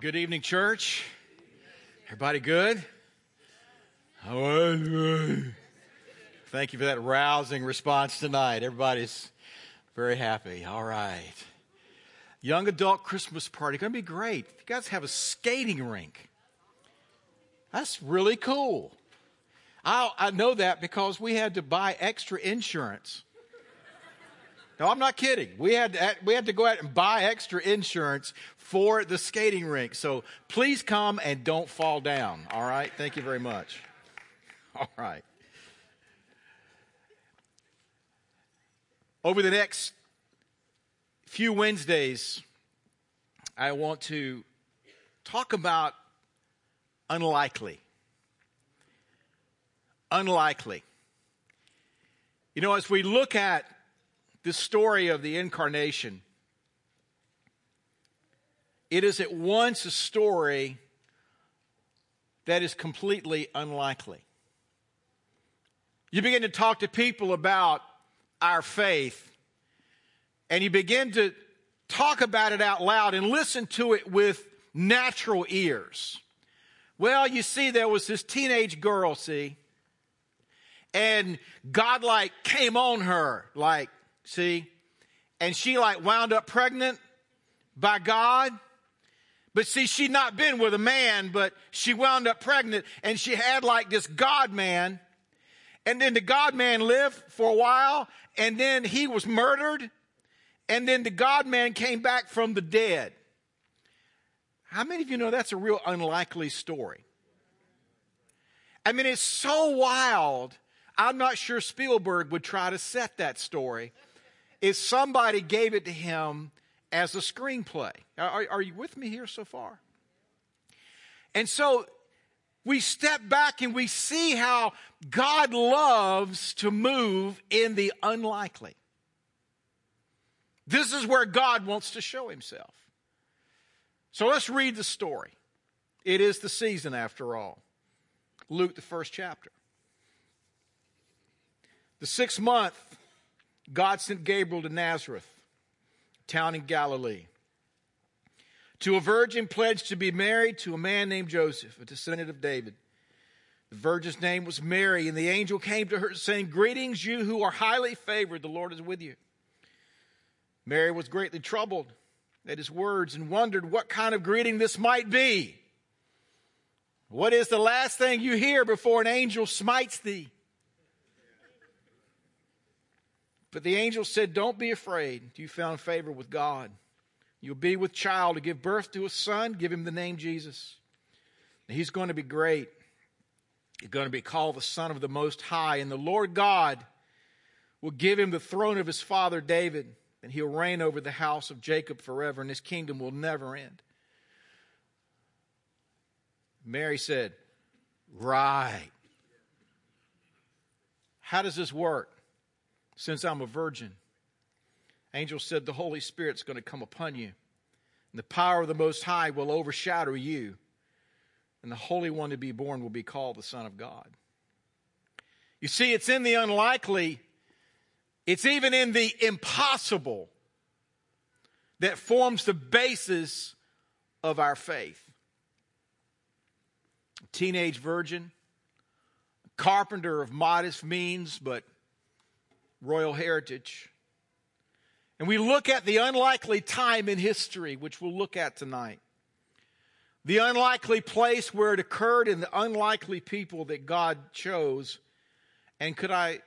Good evening, church. Everybody good? Thank you for that rousing response tonight. Everybody's very happy. All right. Young adult Christmas party. Going to be great. You guys have a skating rink. That's really cool. I, I know that because we had to buy extra insurance no, I'm not kidding. We had to, we had to go out and buy extra insurance for the skating rink. So please come and don't fall down. All right. Thank you very much. All right. Over the next few Wednesdays, I want to talk about unlikely. Unlikely. You know, as we look at this story of the incarnation, it is at once a story that is completely unlikely. You begin to talk to people about our faith, and you begin to talk about it out loud and listen to it with natural ears. Well, you see, there was this teenage girl, see, and God like came on her, like, see? And she like wound up pregnant by God. But see, she'd not been with a man, but she wound up pregnant and she had like this God man. And then the God man lived for a while and then he was murdered. And then the God man came back from the dead. How many of you know that's a real unlikely story? I mean, it's so wild. I'm not sure Spielberg would try to set that story is somebody gave it to him as a screenplay. Are, are, you with me here so far? And so we step back and we see how God loves to move in the unlikely. This is where God wants to show himself. So let's read the story. It is the season, after all. Luke, the first chapter. The sixth month, God sent Gabriel to Nazareth, town in Galilee, to a virgin pledged to be married to a man named Joseph, a descendant of David. The virgin's name was Mary, and the angel came to her saying, Greetings, you who are highly favored, the Lord is with you. Mary was greatly troubled at his words and wondered what kind of greeting this might be. What is the last thing you hear before an angel smites thee? But the angel said, Don't be afraid. You found favor with God. You'll be with child to give birth to a son. Give him the name Jesus. He's going to be great. He's going to be called the Son of the Most High. And the Lord God will give him the throne of his father David, and he'll reign over the house of Jacob forever, and his kingdom will never end. Mary said, Right. How does this work? Since I'm a virgin. Angel said, The Holy Spirit's going to come upon you, and the power of the Most High will overshadow you, and the Holy One to be born will be called the Son of God. You see, it's in the unlikely, it's even in the impossible that forms the basis of our faith. teenage virgin, carpenter of modest means, but royal heritage. And we look at the unlikely time in history, which we'll look at tonight. The unlikely place where it occurred and the unlikely people that God chose. And could I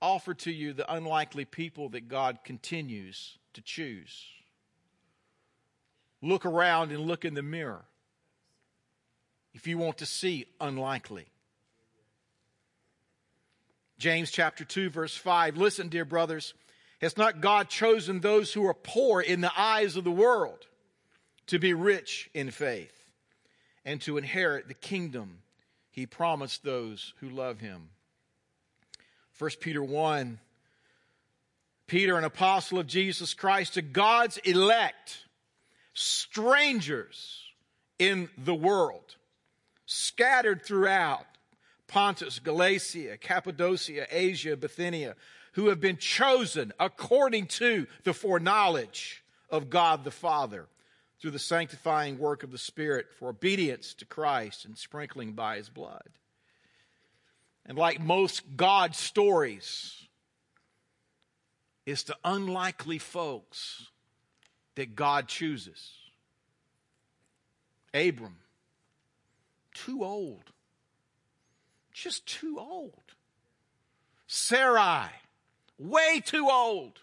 offer to you the unlikely people that God continues to choose? Look around and look in the mirror if you want to see unlikely. James chapter 2 verse 5. Listen, dear brothers, has not God chosen those who are poor in the eyes of the world to be rich in faith and to inherit the kingdom he promised those who love him? 1 Peter 1 Peter, an apostle of Jesus Christ, to God's elect, strangers in the world, scattered throughout Pontus, Galatia, Cappadocia, Asia, Bithynia, who have been chosen according to the foreknowledge of God the Father through the sanctifying work of the Spirit for obedience to Christ and sprinkling by his blood. And like most God stories, it's the unlikely folks that God chooses. Abram, too old. Just too old. Sarai, way too old.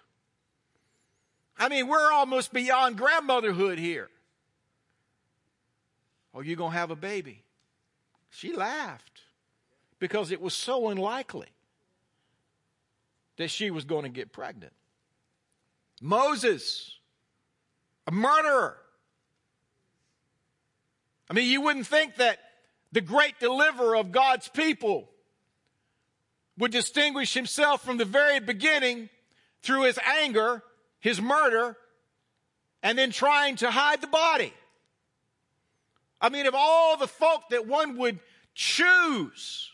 I mean, we're almost beyond grandmotherhood here. Are you going to have a baby? She laughed because it was so unlikely that she was going to get pregnant. Moses, a murderer. I mean, you wouldn't think that the great deliverer of God's people would distinguish himself from the very beginning through his anger his murder, and then trying to hide the body. I mean, of all the folk that one would choose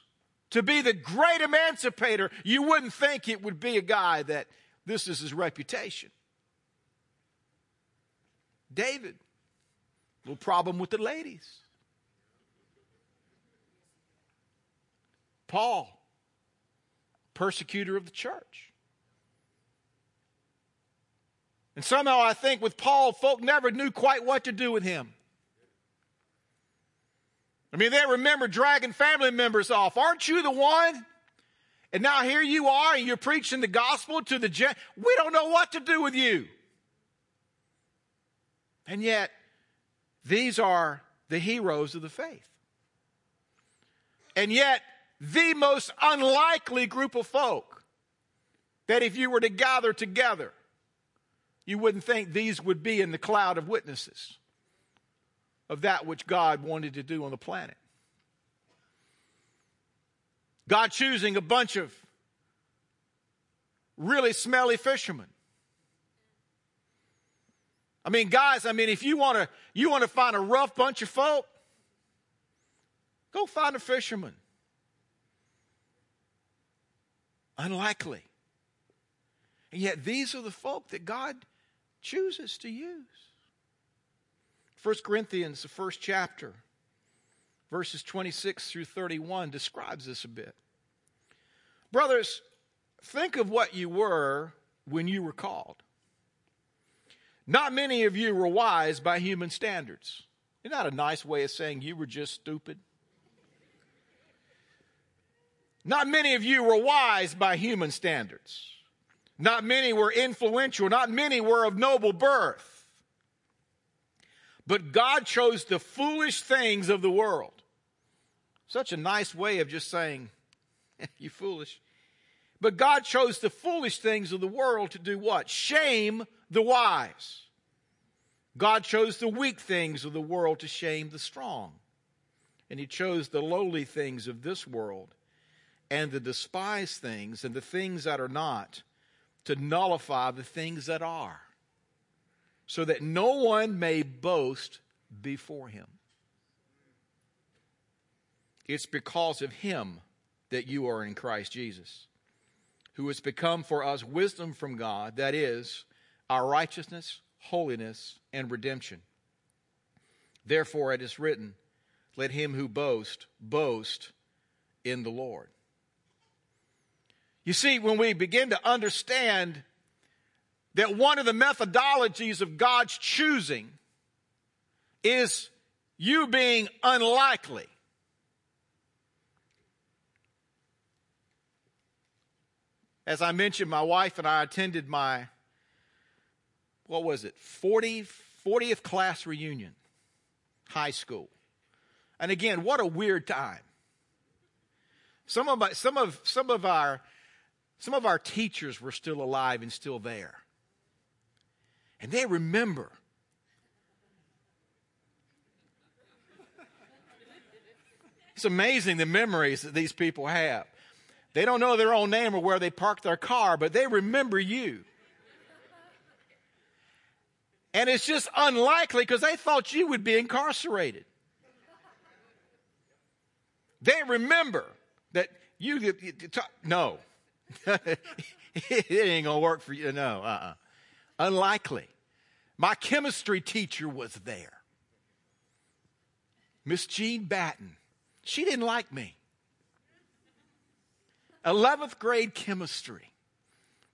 to be the great emancipator, you wouldn't think it would be a guy that this is his reputation. David, little problem with the ladies. Paul, persecutor of the church. And somehow I think with Paul, folk never knew quite what to do with him. I mean, they remember dragging family members off. Aren't you the one? And now here you are and you're preaching the gospel to the gen. We don't know what to do with you. And yet, these are the heroes of the faith. And yet, the most unlikely group of folk that if you were to gather together, you wouldn't think these would be in the cloud of witnesses of that which God wanted to do on the planet. God choosing a bunch of really smelly fishermen. I mean, guys, I mean, if you want to you want to find a rough bunch of folk, go find a fisherman. Unlikely. And yet these are the folk that God chooses to use. 1 Corinthians, the first chapter, verses 26 through 31, describes this a bit. Brothers, think of what you were when you were called. Not many of you were wise by human standards. Isn't that a nice way of saying you were just stupid? Not many of you were wise by human standards. Not many were influential. Not many were of noble birth. But God chose the foolish things of the world. Such a nice way of just saying, you foolish. But God chose the foolish things of the world to do what? Shame the wise. God chose the weak things of the world to shame the strong. And He chose the lowly things of this world and the despised things and the things that are not to nullify the things that are, so that no one may boast before him. It's because of him that you are in Christ Jesus, who has become for us wisdom from God, that is, our righteousness, holiness, and redemption. Therefore, it is written, Let him who boast boast in the Lord. You see, when we begin to understand that one of the methodologies of God's choosing is you being unlikely. As I mentioned, my wife and I attended my, what was it, 40, 40th class reunion, high school. And again, what a weird time. Some of, my, some of, some of our some of our teachers were still alive and still there. And they remember. It's amazing the memories that these people have. They don't know their own name or where they parked their car, but they remember you. And it's just unlikely because they thought you would be incarcerated. They remember that you, no, it ain't gonna work for you. No, uh-uh. Unlikely. My chemistry teacher was there. Miss Jean Batten. She didn't like me. 11th grade chemistry.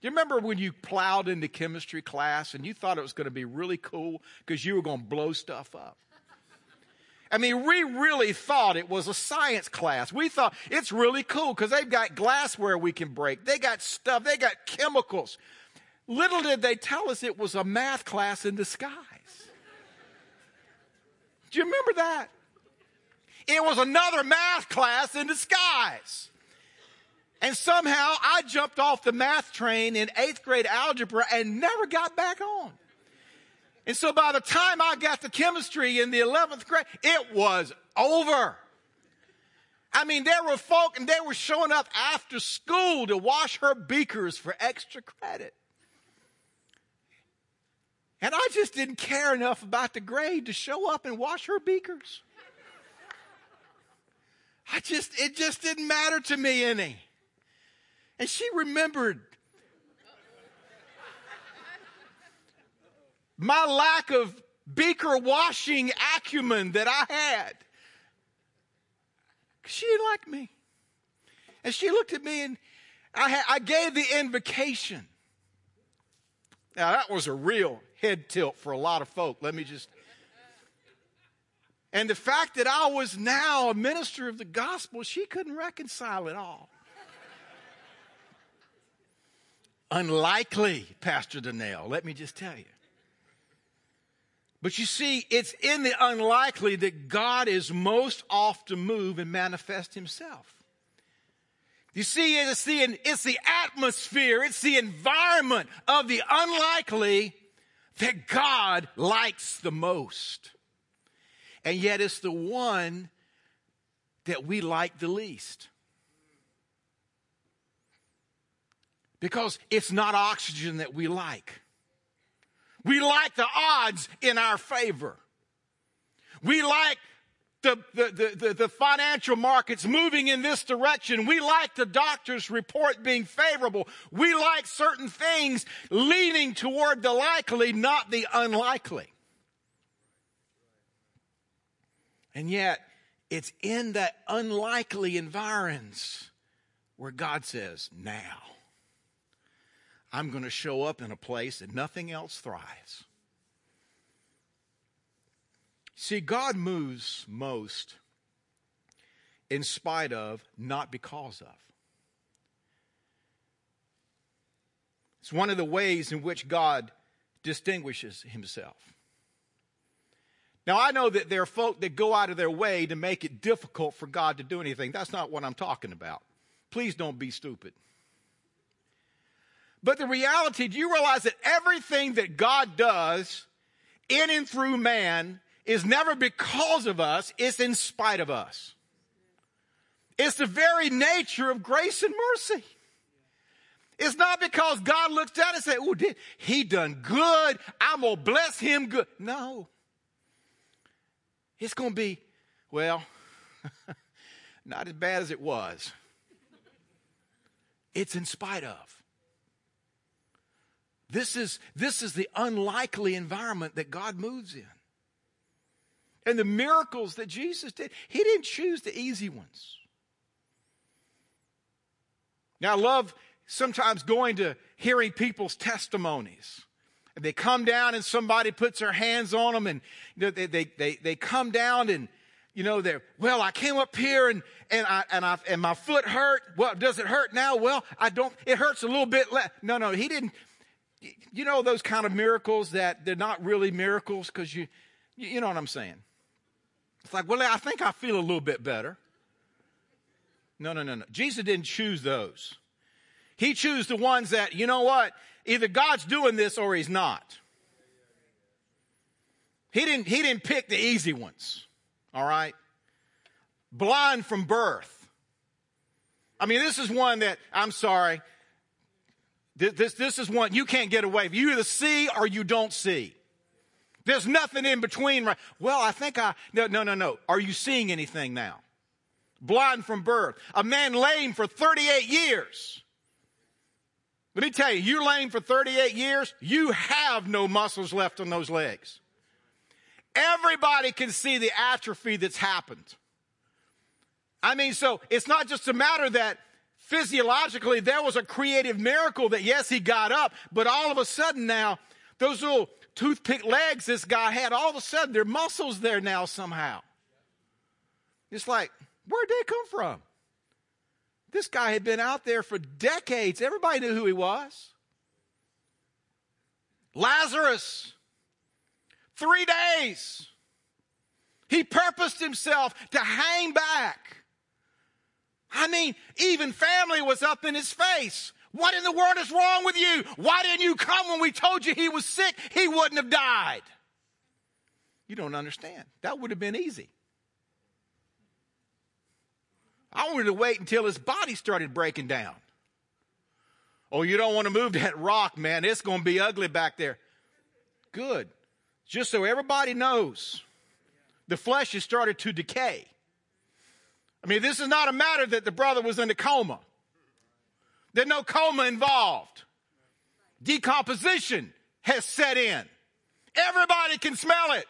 Do you remember when you plowed into chemistry class and you thought it was going to be really cool because you were going to blow stuff up? I mean, we really thought it was a science class. We thought it's really cool because they've got glassware we can break. They got stuff. They got chemicals. Little did they tell us it was a math class in disguise. Do you remember that? It was another math class in disguise. And somehow I jumped off the math train in eighth grade algebra and never got back on. And so by the time I got to chemistry in the 11th grade, it was over. I mean, there were folk and they were showing up after school to wash her beakers for extra credit. And I just didn't care enough about the grade to show up and wash her beakers. I just, it just didn't matter to me any. And she remembered my lack of beaker washing acumen that I had. She didn't like me. And she looked at me and I, I gave the invocation. Now, that was a real head tilt for a lot of folk. Let me just. And the fact that I was now a minister of the gospel, she couldn't reconcile it all. Unlikely, Pastor Donnell, let me just tell you. But you see, it's in the unlikely that God is most oft to move and manifest himself. You see, it's the, it's the atmosphere, it's the environment of the unlikely that God likes the most. And yet it's the one that we like the least. because it's not oxygen that we like. We like the odds in our favor. We like the, the, the, the, financial markets moving in this direction. We like the doctor's report being favorable. We like certain things leaning toward the likely, not the unlikely. And yet, it's in that unlikely environs where God says, now. I'm going to show up in a place that nothing else thrives. See, God moves most in spite of, not because of. It's one of the ways in which God distinguishes himself. Now, I know that there are folk that go out of their way to make it difficult for God to do anything. That's not what I'm talking about. Please don't be stupid. But the reality, do you realize that everything that God does in and through man is never because of us, it's in spite of us. It's the very nature of grace and mercy. It's not because God looks down and says, oh, he done good. I'm going to bless him good. No. It's going to be, well, not as bad as it was. It's in spite of. This is, this is the unlikely environment that God moves in. And the miracles that Jesus did, He didn't choose the easy ones. Now, I love sometimes going to hearing people's testimonies. And they come down and somebody puts their hands on them and you know, they, they, they, they come down and, you know, they're, well, I came up here and, and I, and I, and my foot hurt. Well, does it hurt now? Well, I don't, it hurts a little bit less. No, no, he didn't, you know those kind of miracles that they're not really miracles because you, you know what I'm saying. It's like, well, I think I feel a little bit better. No, no, no, no. Jesus didn't choose those. He chose the ones that, you know what? Either God's doing this or he's not. He didn't, he didn't pick the easy ones. All right. Blind from birth. I mean, this is one that, I'm sorry, this, this, this is one you can't get away. You either see or you don't see. There's nothing in between. Right? Well, I think I, no, no, no, no. Are you seeing anything now? Blind from birth. A man lame for 38 years. Let me tell you, you're lame for 38 years, you have no muscles left on those legs. Everybody can see the atrophy that's happened. I mean, so it's not just a matter that physiologically there was a creative miracle that yes, he got up, but all of a sudden now, those little toothpick legs this guy had, all of a sudden there are muscles there now somehow. It's like, where'd they come from? This guy had been out there for decades. Everybody knew who he was. Lazarus, three days. He purposed himself to hang back. I mean, even family was up in his face. What in the world is wrong with you? Why didn't you come when we told you he was sick? He wouldn't have died. You don't understand. That would have been easy. I wanted to wait until his body started breaking down. Oh, you don't want to move that rock, man. It's going to be ugly back there. Good. Just so everybody knows, the flesh has started to decay. I mean, this is not a matter that the brother was in a coma. There's no coma involved. Decomposition has set in. Everybody can smell it.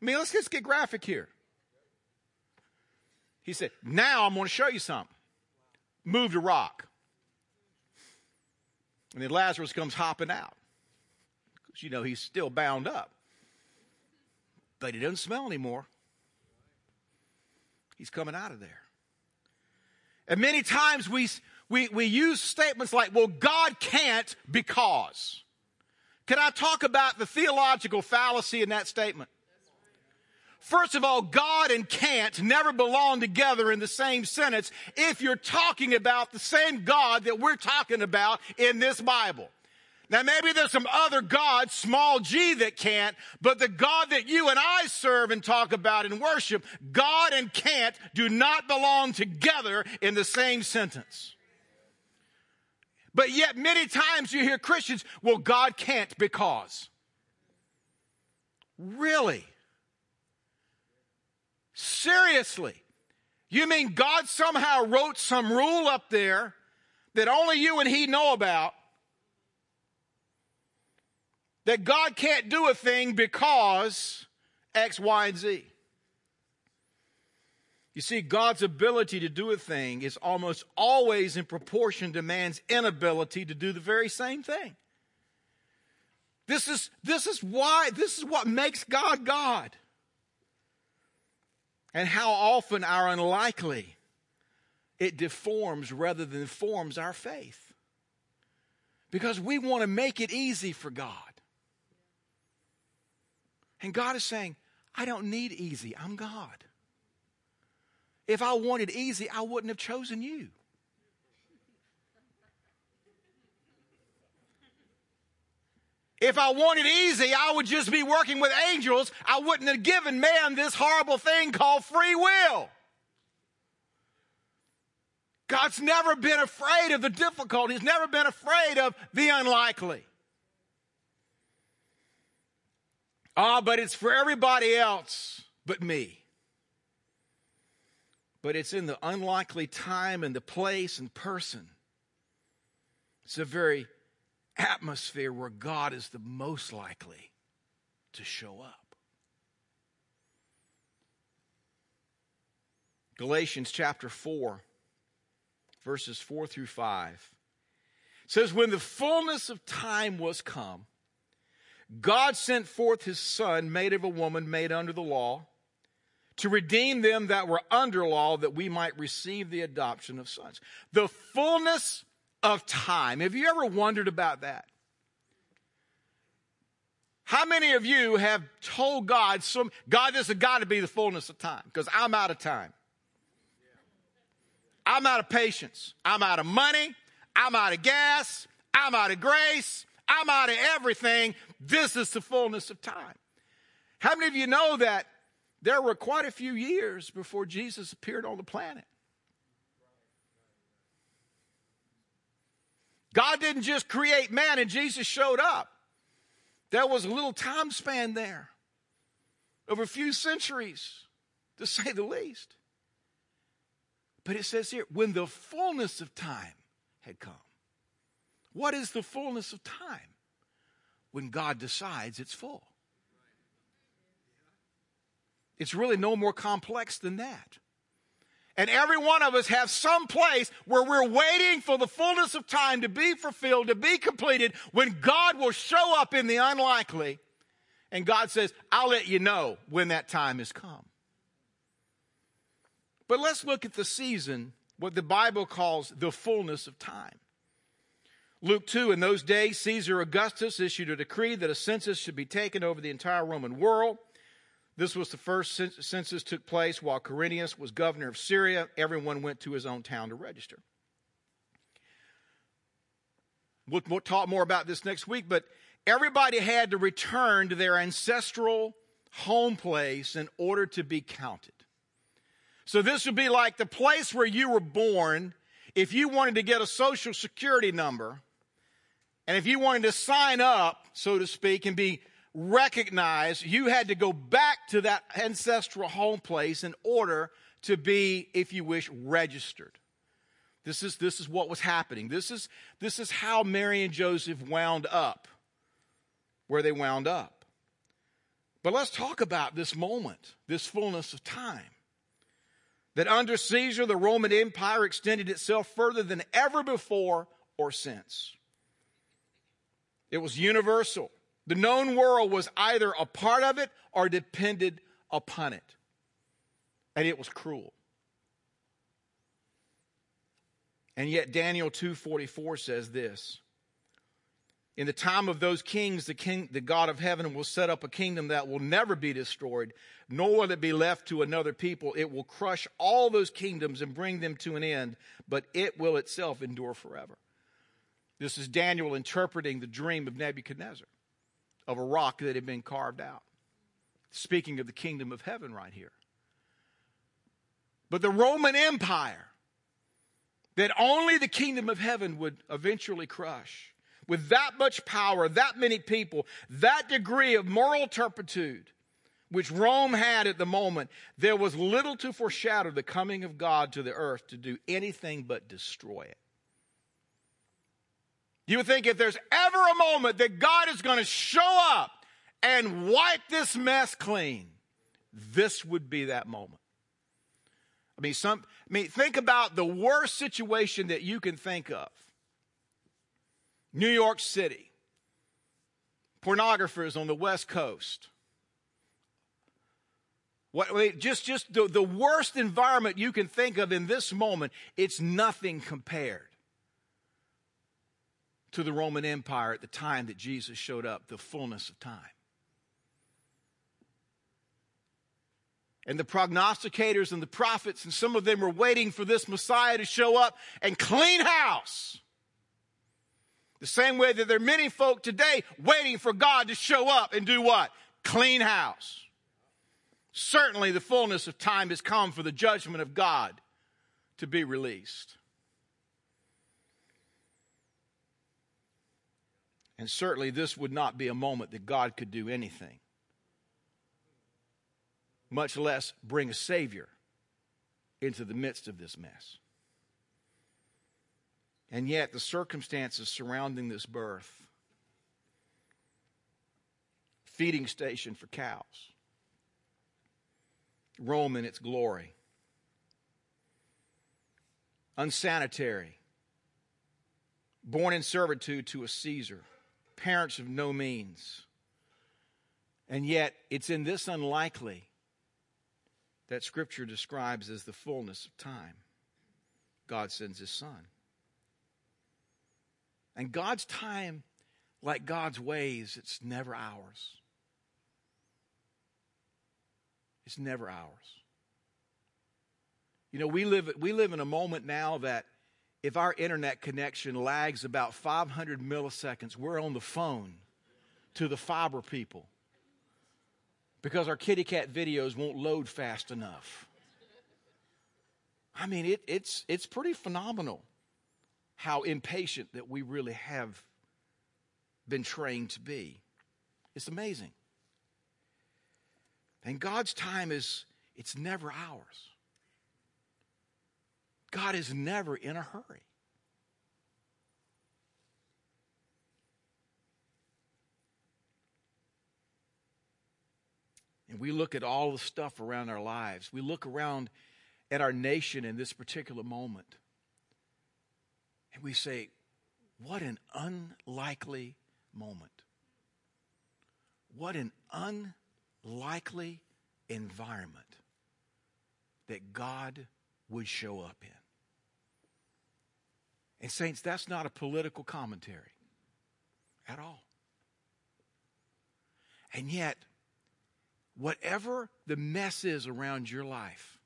I mean, let's just get graphic here. He said, Now I'm going to show you something. Move the rock. And then Lazarus comes hopping out. Because, you know, he's still bound up. But he doesn't smell anymore. He's coming out of there. And many times we, we, we use statements like, well, God can't because. Can I talk about the theological fallacy in that statement? First of all, God and can't never belong together in the same sentence if you're talking about the same God that we're talking about in this Bible. Now, maybe there's some other God, small g, that can't, but the God that you and I serve and talk about and worship, God and can't do not belong together in the same sentence. But yet, many times you hear Christians, well, God can't because. Really? Seriously? You mean God somehow wrote some rule up there that only you and He know about that God can't do a thing because X, Y, and Z. You see, God's ability to do a thing is almost always in proportion to man's inability to do the very same thing. This is, this is why, this is what makes God God. And how often our unlikely it deforms rather than forms our faith. Because we want to make it easy for God. And God is saying, I don't need easy. I'm God. If I wanted easy, I wouldn't have chosen you. If I wanted easy, I would just be working with angels. I wouldn't have given man this horrible thing called free will. God's never been afraid of the difficult. He's never been afraid of the unlikely. Ah, but it's for everybody else but me. But it's in the unlikely time and the place and person. It's a very atmosphere where God is the most likely to show up. Galatians chapter 4, verses 4 through 5 says, When the fullness of time was come, God sent forth his son, made of a woman, made under the law, to redeem them that were under law, that we might receive the adoption of sons. The fullness of time. Have you ever wondered about that? How many of you have told God, some, God, this has got to be the fullness of time because I'm out of time. I'm out of patience. I'm out of money. I'm out of gas. I'm out of grace. I'm out of everything. This is the fullness of time. How many of you know that there were quite a few years before Jesus appeared on the planet? God didn't just create man and Jesus showed up. There was a little time span there over a few centuries, to say the least. But it says here, when the fullness of time had come. What is the fullness of time? When God decides it's full. It's really no more complex than that. And every one of us have some place where we're waiting for the fullness of time to be fulfilled, to be completed, when God will show up in the unlikely. And God says, I'll let you know when that time has come. But let's look at the season, what the Bible calls the fullness of time. Luke 2, in those days, Caesar Augustus issued a decree that a census should be taken over the entire Roman world. This was the first census took place while Quirinius was governor of Syria. Everyone went to his own town to register. We'll, we'll talk more about this next week, but everybody had to return to their ancestral home place in order to be counted. So this would be like the place where you were born. If you wanted to get a social security number, and if you wanted to sign up, so to speak, and be recognized, you had to go back to that ancestral home place in order to be, if you wish, registered. This is, this is what was happening. This is, this is how Mary and Joseph wound up where they wound up. But let's talk about this moment, this fullness of time. That under Caesar, the Roman Empire extended itself further than ever before or since. It was universal. The known world was either a part of it or depended upon it. And it was cruel. And yet Daniel 2:44 says this. In the time of those kings, the king, the God of heaven will set up a kingdom that will never be destroyed, nor will it be left to another people. It will crush all those kingdoms and bring them to an end, but it will itself endure forever. This is Daniel interpreting the dream of Nebuchadnezzar of a rock that had been carved out. Speaking of the kingdom of heaven right here. But the Roman Empire, that only the kingdom of heaven would eventually crush, with that much power, that many people, that degree of moral turpitude, which Rome had at the moment, there was little to foreshadow the coming of God to the earth to do anything but destroy it. You would think if there's ever a moment that God is going to show up and wipe this mess clean, this would be that moment. I mean, some, I mean, think about the worst situation that you can think of. New York City, pornographers on the West Coast. What, just just the, the worst environment you can think of in this moment, it's nothing compared to the Roman Empire at the time that Jesus showed up, the fullness of time. And the prognosticators and the prophets, and some of them were waiting for this Messiah to show up and clean house. The same way that there are many folk today waiting for God to show up and do what? Clean house. Certainly the fullness of time has come for the judgment of God to be released. And certainly, this would not be a moment that God could do anything, much less bring a Savior into the midst of this mess. And yet, the circumstances surrounding this birth feeding station for cows, Rome in its glory, unsanitary, born in servitude to a Caesar parents of no means. And yet, it's in this unlikely that Scripture describes as the fullness of time. God sends His Son. And God's time, like God's ways, it's never ours. It's never ours. You know, we live, we live in a moment now that if our internet connection lags about 500 milliseconds, we're on the phone to the fiber people because our kitty cat videos won't load fast enough. I mean, it, it's, it's pretty phenomenal how impatient that we really have been trained to be. It's amazing. And God's time is, it's never ours. God is never in a hurry. And we look at all the stuff around our lives. We look around at our nation in this particular moment. And we say, what an unlikely moment. What an unlikely environment that God would show up in. And, Saints, that's not a political commentary at all. And yet, whatever the mess is around your life,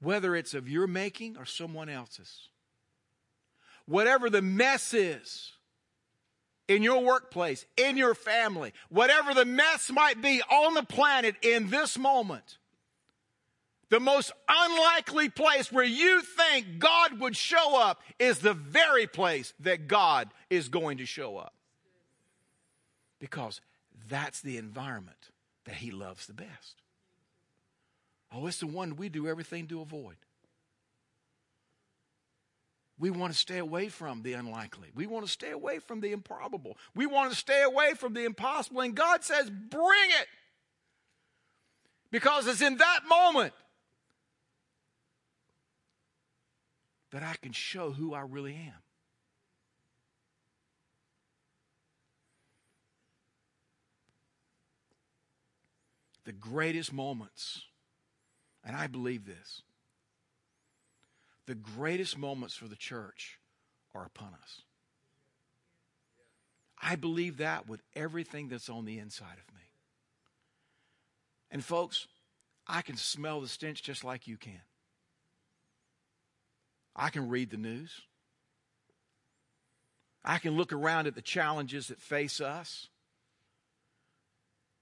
whether it's of your making or someone else's, whatever the mess is in your workplace, in your family, whatever the mess might be on the planet in this moment, the most unlikely place where you think God would show up is the very place that God is going to show up. Because that's the environment that He loves the best. Oh, it's the one we do everything to avoid. We want to stay away from the unlikely. We want to stay away from the improbable. We want to stay away from the impossible. And God says, bring it. Because it's in that moment that I can show who I really am. The greatest moments, and I believe this, the greatest moments for the church are upon us. I believe that with everything that's on the inside of me. And folks, I can smell the stench just like you can. I can read the news. I can look around at the challenges that face us.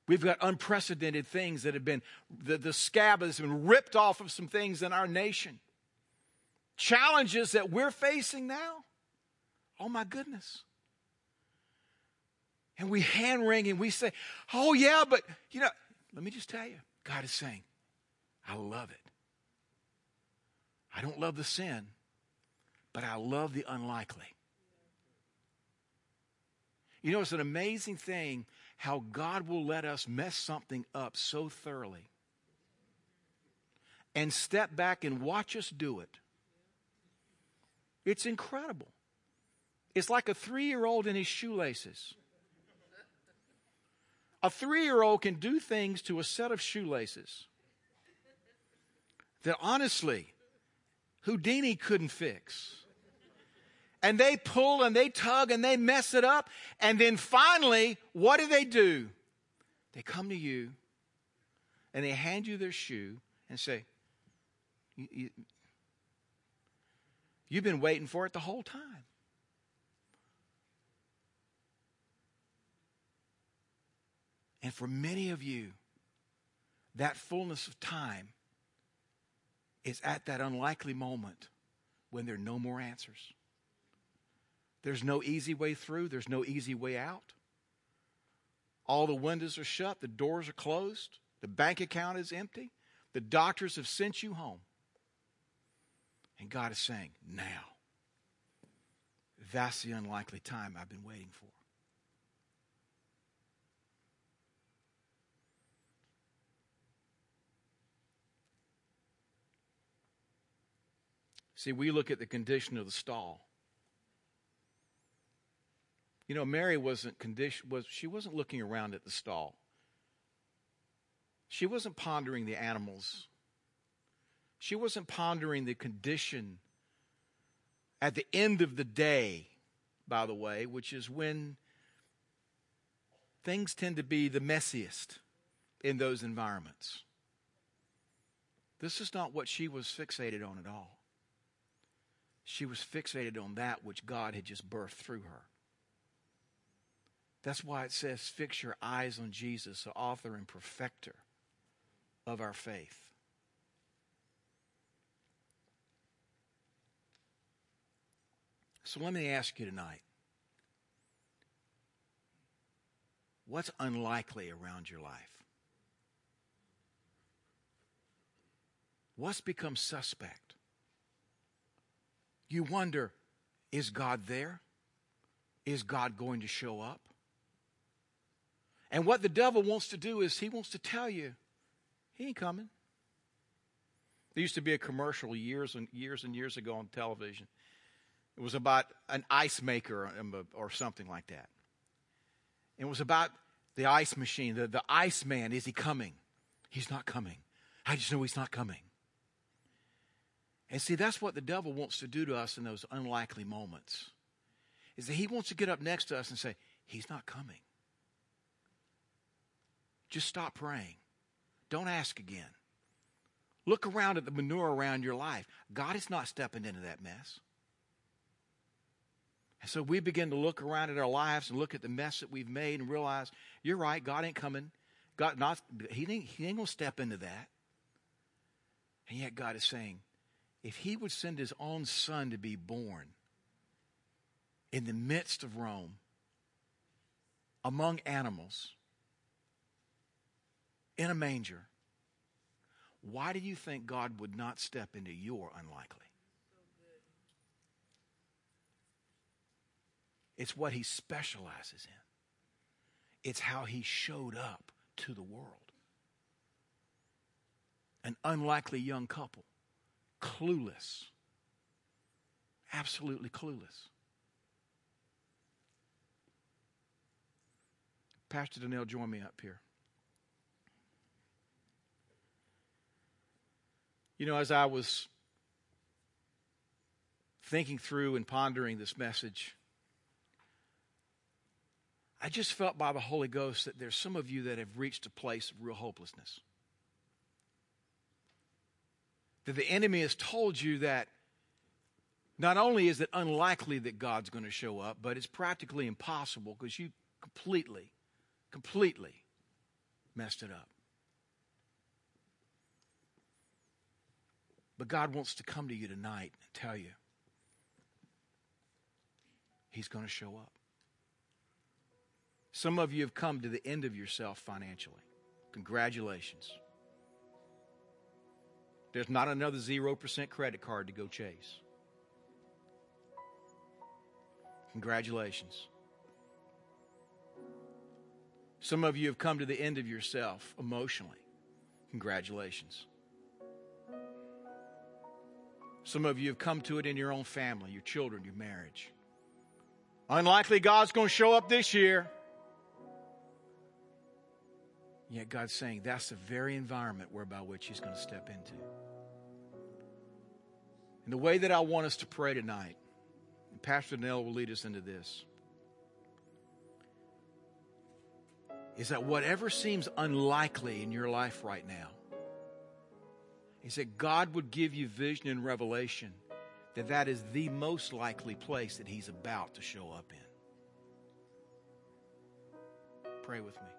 We've got unprecedented things that have been, the, the scab has been ripped off of some things in our nation. Challenges that we're facing now. Oh my goodness. And we hand wring and we say, oh yeah, but you know, let me just tell you, God is saying, I love it. I don't love the sin, but I love the unlikely. You know, it's an amazing thing how God will let us mess something up so thoroughly and step back and watch us do it. It's incredible. It's like a three year old in his shoelaces. A three year old can do things to a set of shoelaces that honestly Houdini couldn't fix and they pull and they tug and they mess it up. And then finally, what do they do? They come to you and they hand you their shoe and say, you, have been waiting for it the whole time. And for many of you, that fullness of time is at that unlikely moment when there are no more answers. There's no easy way through, there's no easy way out. All the windows are shut, the doors are closed, the bank account is empty, the doctors have sent you home. And God is saying, now. That's the unlikely time I've been waiting for. See, we look at the condition of the stall. You know, Mary wasn't condition was she wasn't looking around at the stall. She wasn't pondering the animals. She wasn't pondering the condition at the end of the day, by the way, which is when things tend to be the messiest in those environments. This is not what she was fixated on at all. She was fixated on that which God had just birthed through her. That's why it says, fix your eyes on Jesus, the author and perfecter of our faith. So let me ask you tonight what's unlikely around your life? What's become suspect? You wonder is God there? Is God going to show up? And what the devil wants to do is he wants to tell you, he ain't coming. There used to be a commercial years and years and years ago on television. It was about an ice maker um, uh, or something like that. It was about the ice machine, the, the ice man. Is he coming? He's not coming. I just know he's not coming. And see, that's what the devil wants to do to us in those unlikely moments. Is that he wants to get up next to us and say, He's not coming. Just stop praying. Don't ask again. Look around at the manure around your life. God is not stepping into that mess. And so we begin to look around at our lives and look at the mess that we've made and realize, you're right, God ain't coming. God not he ain't, he ain't gonna step into that. And yet God is saying, if he would send his own son to be born in the midst of Rome, among animals, in a manger, why do you think God would not step into your unlikely? It's what he specializes in. It's how he showed up to the world. An unlikely young couple, clueless, absolutely clueless. Pastor Danielle, join me up here. You know, as I was thinking through and pondering this message, I just felt by the Holy Ghost that there's some of you that have reached a place of real hopelessness. That the enemy has told you that not only is it unlikely that God's going to show up, but it's practically impossible because you completely, completely messed it up. But God wants to come to you tonight and tell you He's going to show up. Some of you have come to the end of yourself financially. Congratulations. There's not another 0% credit card to go chase. Congratulations. Some of you have come to the end of yourself emotionally. Congratulations. Some of you have come to it in your own family, your children, your marriage. Unlikely God's going to show up this year. Yet God's saying that's the very environment whereby which He's going to step into. And the way that I want us to pray tonight, and Pastor Nell will lead us into this, is that whatever seems unlikely in your life right now, is that God would give you vision and revelation that that is the most likely place that He's about to show up in. Pray with me.